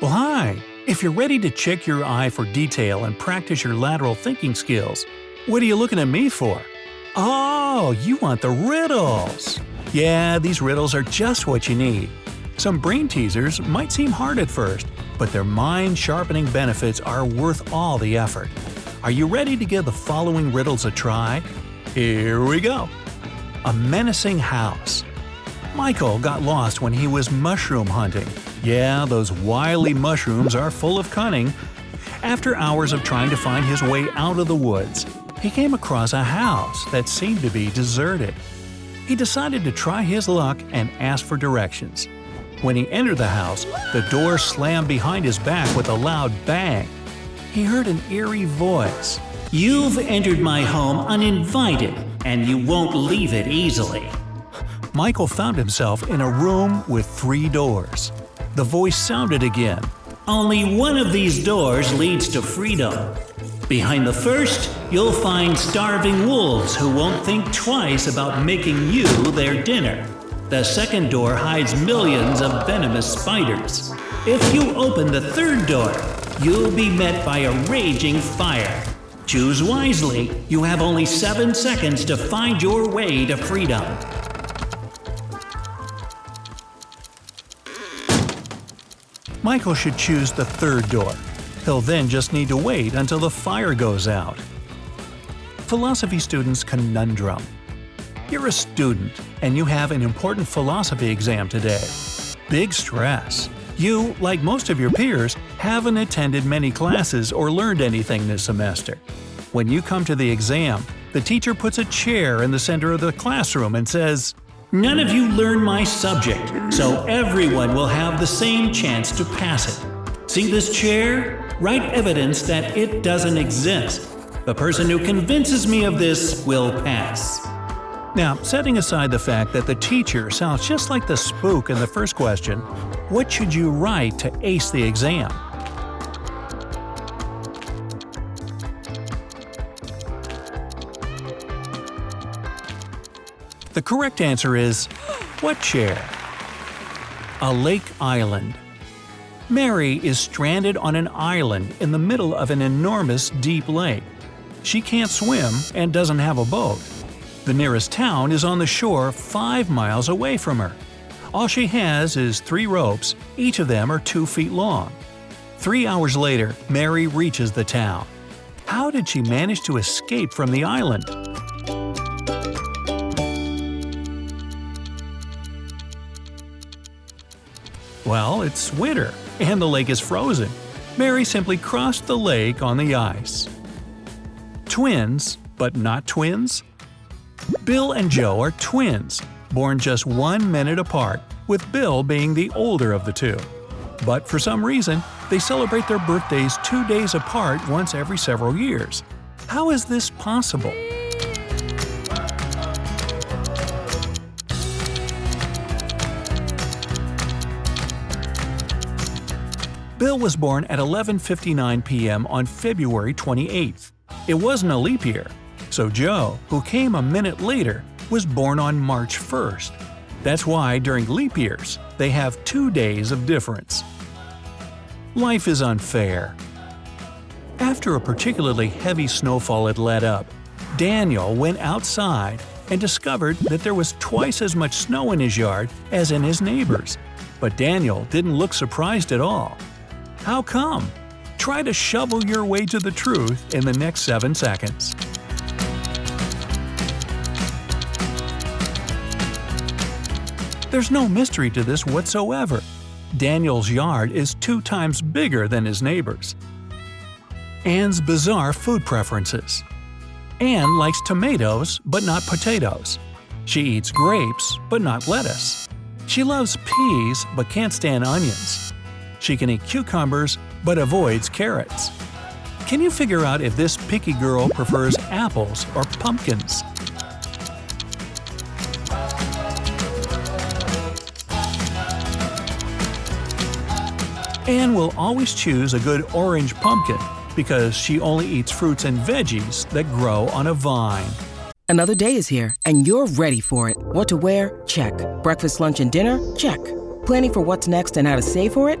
Well, hi! If you're ready to check your eye for detail and practice your lateral thinking skills, what are you looking at me for? Oh, you want the riddles! Yeah, these riddles are just what you need. Some brain teasers might seem hard at first, but their mind sharpening benefits are worth all the effort. Are you ready to give the following riddles a try? Here we go! A menacing house. Michael got lost when he was mushroom hunting. Yeah, those wily mushrooms are full of cunning. After hours of trying to find his way out of the woods, he came across a house that seemed to be deserted. He decided to try his luck and ask for directions. When he entered the house, the door slammed behind his back with a loud bang. He heard an eerie voice. You've entered my home uninvited, and you won't leave it easily. Michael found himself in a room with three doors. The voice sounded again. Only one of these doors leads to freedom. Behind the first, you'll find starving wolves who won't think twice about making you their dinner. The second door hides millions of venomous spiders. If you open the third door, you'll be met by a raging fire. Choose wisely. You have only seven seconds to find your way to freedom. Michael should choose the third door. He'll then just need to wait until the fire goes out. Philosophy Student's Conundrum You're a student, and you have an important philosophy exam today. Big stress. You, like most of your peers, haven't attended many classes or learned anything this semester. When you come to the exam, the teacher puts a chair in the center of the classroom and says, None of you learn my subject, so everyone will have the same chance to pass it. See this chair? Write evidence that it doesn't exist. The person who convinces me of this will pass. Now, setting aside the fact that the teacher sounds just like the spook in the first question, what should you write to ace the exam? The correct answer is what chair? A lake island. Mary is stranded on an island in the middle of an enormous deep lake. She can't swim and doesn't have a boat. The nearest town is on the shore five miles away from her. All she has is three ropes, each of them are two feet long. Three hours later, Mary reaches the town. How did she manage to escape from the island? Well, it's winter, and the lake is frozen. Mary simply crossed the lake on the ice. Twins, but not twins? Bill and Joe are twins, born just one minute apart, with Bill being the older of the two. But for some reason, they celebrate their birthdays two days apart once every several years. How is this possible? Bill was born at 11:59 p.m. on February 28th. It wasn't a leap year, so Joe, who came a minute later, was born on March 1st. That's why during leap years, they have two days of difference. Life is unfair. After a particularly heavy snowfall had let up, Daniel went outside and discovered that there was twice as much snow in his yard as in his neighbor's. But Daniel didn't look surprised at all. How come? Try to shovel your way to the truth in the next 7 seconds. There's no mystery to this whatsoever. Daniel's yard is two times bigger than his neighbor's. Anne's bizarre food preferences. Anne likes tomatoes but not potatoes. She eats grapes but not lettuce. She loves peas but can't stand onions. She can eat cucumbers but avoids carrots. Can you figure out if this picky girl prefers apples or pumpkins? Anne will always choose a good orange pumpkin because she only eats fruits and veggies that grow on a vine. Another day is here, and you're ready for it. What to wear? Check. Breakfast, lunch, and dinner? Check. Planning for what's next and how to save for it?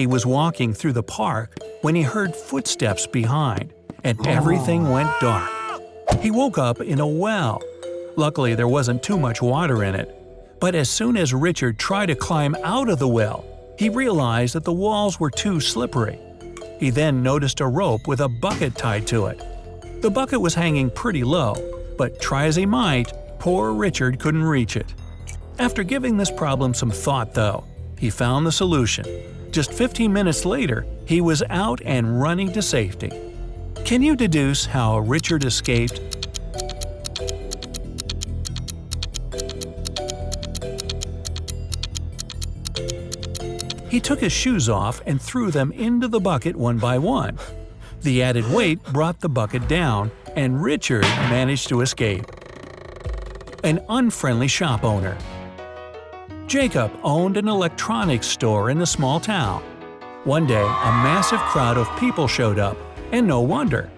He was walking through the park when he heard footsteps behind, and everything went dark. He woke up in a well. Luckily, there wasn't too much water in it. But as soon as Richard tried to climb out of the well, he realized that the walls were too slippery. He then noticed a rope with a bucket tied to it. The bucket was hanging pretty low, but try as he might, poor Richard couldn't reach it. After giving this problem some thought, though, he found the solution. Just 15 minutes later, he was out and running to safety. Can you deduce how Richard escaped? He took his shoes off and threw them into the bucket one by one. The added weight brought the bucket down, and Richard managed to escape. An unfriendly shop owner. Jacob owned an electronics store in a small town. One day, a massive crowd of people showed up, and no wonder.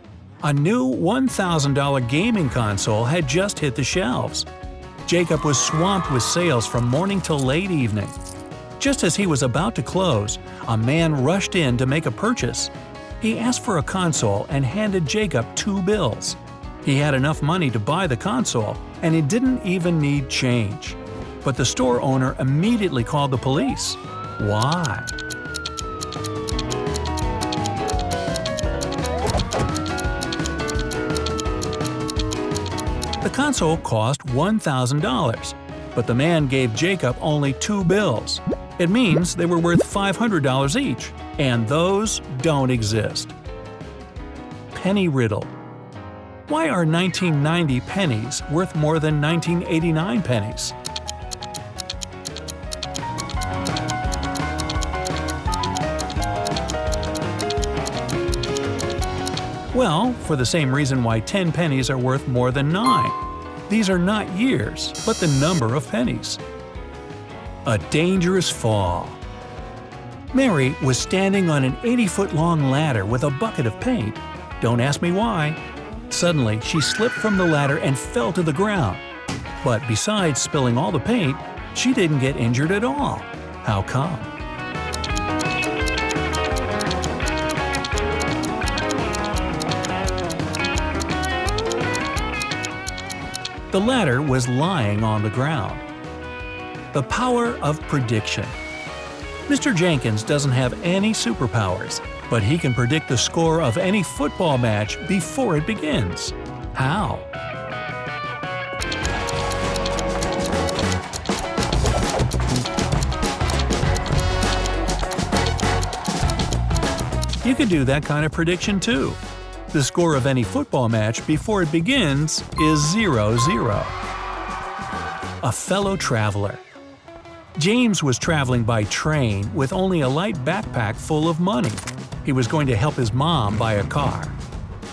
A new $1,000 gaming console had just hit the shelves. Jacob was swamped with sales from morning till late evening. Just as he was about to close, a man rushed in to make a purchase. He asked for a console and handed Jacob two bills. He had enough money to buy the console, and he didn't even need change. But the store owner immediately called the police. Why? The console cost $1,000, but the man gave Jacob only two bills. It means they were worth $500 each, and those don't exist. Penny Riddle Why are 1990 pennies worth more than 1989 pennies? Well, for the same reason why 10 pennies are worth more than 9. These are not years, but the number of pennies. A dangerous fall. Mary was standing on an 80 foot long ladder with a bucket of paint. Don't ask me why. Suddenly, she slipped from the ladder and fell to the ground. But besides spilling all the paint, she didn't get injured at all. How come? The ladder was lying on the ground. The power of prediction. Mr. Jenkins doesn't have any superpowers, but he can predict the score of any football match before it begins. How? You could do that kind of prediction too. The score of any football match before it begins is 0 0. A fellow traveler. James was traveling by train with only a light backpack full of money. He was going to help his mom buy a car.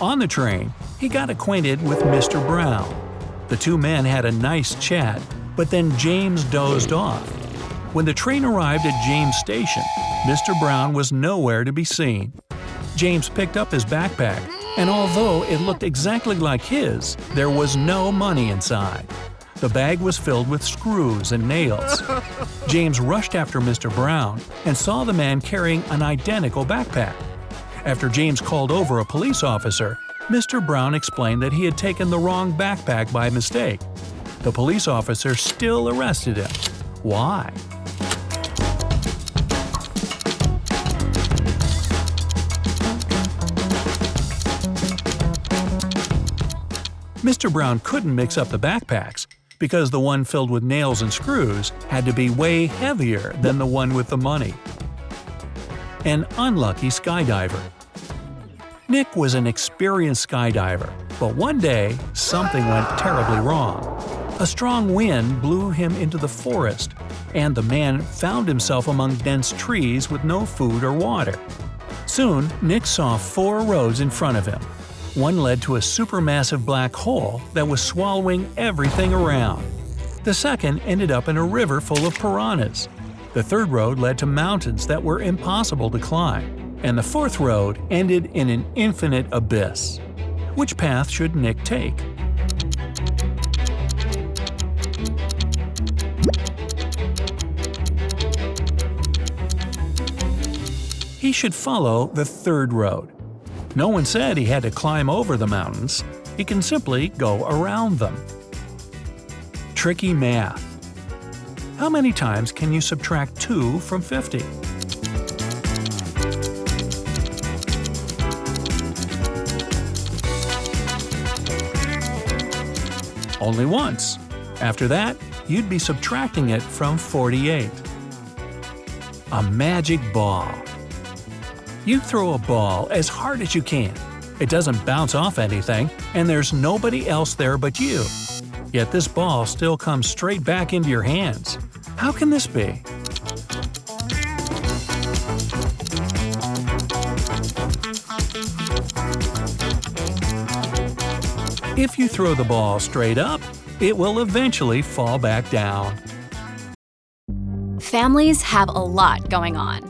On the train, he got acquainted with Mr. Brown. The two men had a nice chat, but then James dozed off. When the train arrived at James Station, Mr. Brown was nowhere to be seen. James picked up his backpack, and although it looked exactly like his, there was no money inside. The bag was filled with screws and nails. James rushed after Mr. Brown and saw the man carrying an identical backpack. After James called over a police officer, Mr. Brown explained that he had taken the wrong backpack by mistake. The police officer still arrested him. Why? Mr. Brown couldn't mix up the backpacks because the one filled with nails and screws had to be way heavier than the one with the money. An unlucky skydiver. Nick was an experienced skydiver, but one day something went terribly wrong. A strong wind blew him into the forest, and the man found himself among dense trees with no food or water. Soon, Nick saw four roads in front of him. One led to a supermassive black hole that was swallowing everything around. The second ended up in a river full of piranhas. The third road led to mountains that were impossible to climb. And the fourth road ended in an infinite abyss. Which path should Nick take? He should follow the third road. No one said he had to climb over the mountains, he can simply go around them. Tricky math. How many times can you subtract 2 from 50? Only once. After that, you'd be subtracting it from 48. A magic ball. You throw a ball as hard as you can. It doesn't bounce off anything, and there's nobody else there but you. Yet this ball still comes straight back into your hands. How can this be? If you throw the ball straight up, it will eventually fall back down. Families have a lot going on.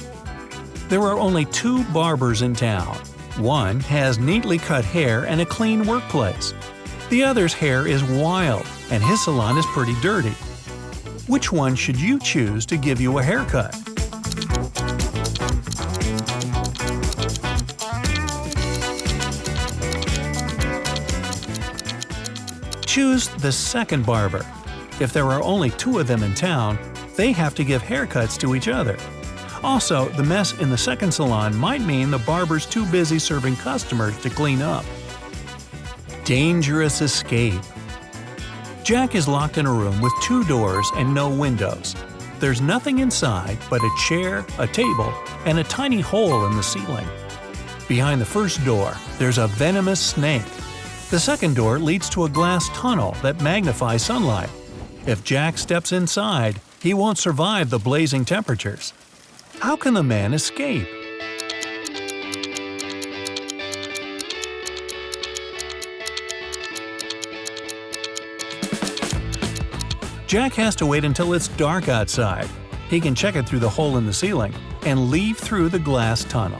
There are only two barbers in town. One has neatly cut hair and a clean workplace. The other's hair is wild, and his salon is pretty dirty. Which one should you choose to give you a haircut? Choose the second barber. If there are only two of them in town, they have to give haircuts to each other. Also, the mess in the second salon might mean the barber's too busy serving customers to clean up. Dangerous escape. Jack is locked in a room with two doors and no windows. There's nothing inside but a chair, a table, and a tiny hole in the ceiling. Behind the first door, there's a venomous snake. The second door leads to a glass tunnel that magnifies sunlight. If Jack steps inside, he won't survive the blazing temperatures. How can the man escape? Jack has to wait until it's dark outside. He can check it through the hole in the ceiling and leave through the glass tunnel.